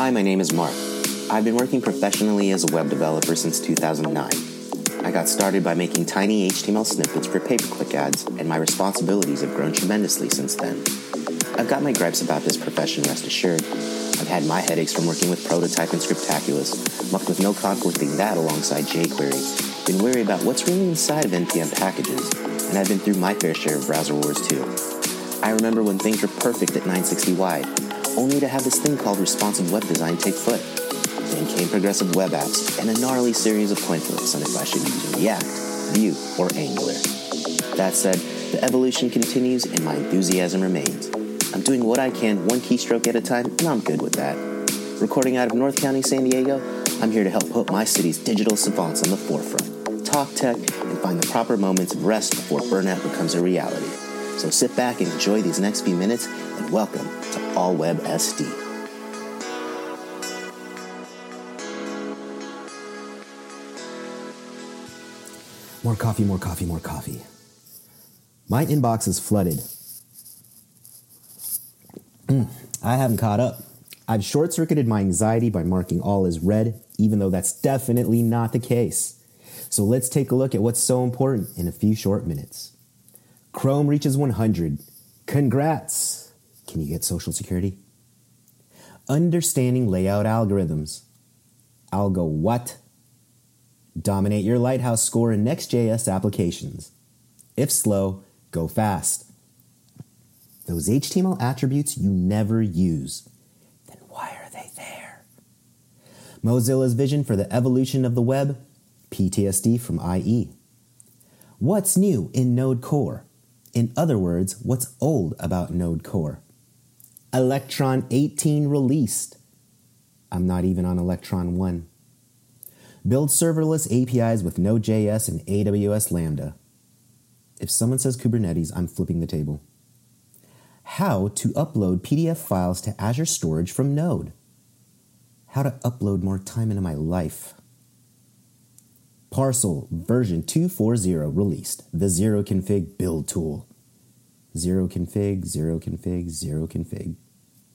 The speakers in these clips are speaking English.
Hi, my name is Mark. I've been working professionally as a web developer since 2009. I got started by making tiny HTML snippets for pay per click ads, and my responsibilities have grown tremendously since then. I've got my gripes about this profession, rest assured. I've had my headaches from working with Prototype and Scriptaculous, mucked with no conflicting that alongside jQuery, been worried about what's really inside of NPM packages, and I've been through my fair share of browser wars too. I remember when things were perfect at 960Y, only to have this thing called responsive web design take foot. Then came progressive web apps and a gnarly series of point flips on if I should use React, Vue, or Angular. That said, the evolution continues and my enthusiasm remains. I'm doing what I can one keystroke at a time, and I'm good with that. Recording out of North County, San Diego, I'm here to help put my city's digital savants on the forefront, talk tech, and find the proper moments of rest before burnout becomes a reality. So sit back and enjoy these next few minutes, and welcome to All Web SD. More coffee, more coffee, more coffee. My inbox is flooded. Mm, I haven't caught up. I've short circuited my anxiety by marking all as read, even though that's definitely not the case. So let's take a look at what's so important in a few short minutes. Chrome reaches 100. Congrats! Can you get Social Security? Understanding layout algorithms. Algo what? Dominate your Lighthouse score in Next.js applications. If slow, go fast. Those HTML attributes you never use. Then why are they there? Mozilla's vision for the evolution of the web, PTSD from IE. What's new in Node Core? In other words, what's old about Node Core? Electron 18 released. I'm not even on Electron 1. Build serverless APIs with Node.js and AWS Lambda. If someone says Kubernetes, I'm flipping the table. How to upload PDF files to Azure Storage from Node. How to upload more time into my life. Parcel version 240 released, the zero config build tool. Zero config, zero config, zero config.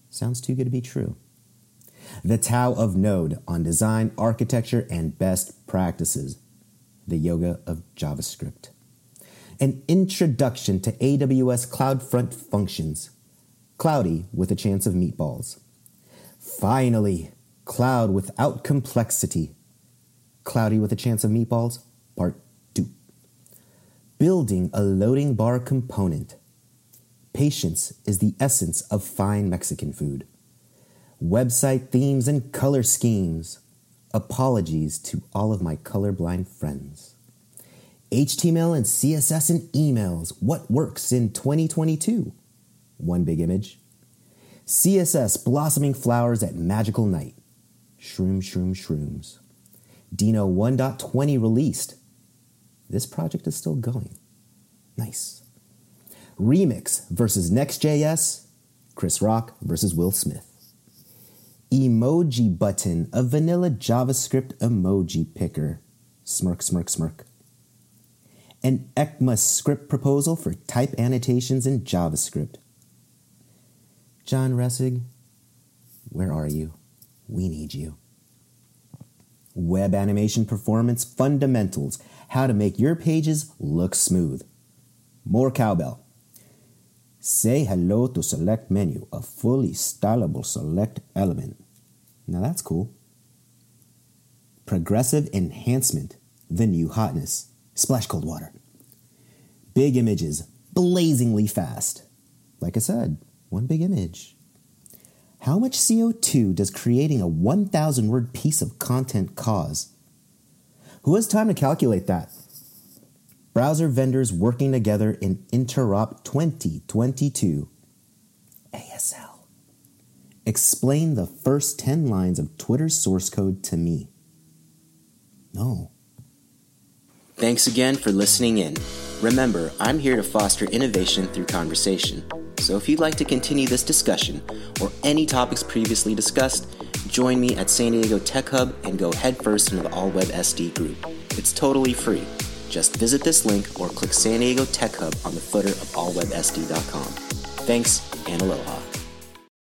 Sounds too good to be true. The Tao of Node on design, architecture, and best practices. The Yoga of JavaScript. An introduction to AWS CloudFront functions. Cloudy with a chance of meatballs. Finally, cloud without complexity. Cloudy with a chance of meatballs, part 2. Building a loading bar component. Patience is the essence of fine Mexican food. Website themes and color schemes. Apologies to all of my colorblind friends. HTML and CSS and emails. What works in 2022? One big image. CSS blossoming flowers at magical night. Shroom, shroom, shrooms. Deno 1.20 released. This project is still going. Nice. Remix versus Next.js. Chris Rock versus Will Smith. Emoji button, a vanilla JavaScript emoji picker. Smirk, smirk, smirk. An ECMAScript proposal for type annotations in JavaScript. John Resig, where are you? We need you. Web animation performance fundamentals how to make your pages look smooth. More cowbell. Say hello to select menu, a fully stylable select element. Now that's cool. Progressive enhancement, the new hotness. Splash cold water. Big images, blazingly fast. Like I said, one big image. How much CO2 does creating a 1,000 word piece of content cause? Who has time to calculate that? Browser vendors working together in Interop 2022. ASL. Explain the first 10 lines of Twitter's source code to me. No. Thanks again for listening in. Remember, I'm here to foster innovation through conversation. So if you'd like to continue this discussion or any topics previously discussed, join me at San Diego Tech Hub and go headfirst into the All Web SD group. It's totally free. Just visit this link or click San Diego Tech Hub on the footer of allwebsd.com. Thanks and aloha.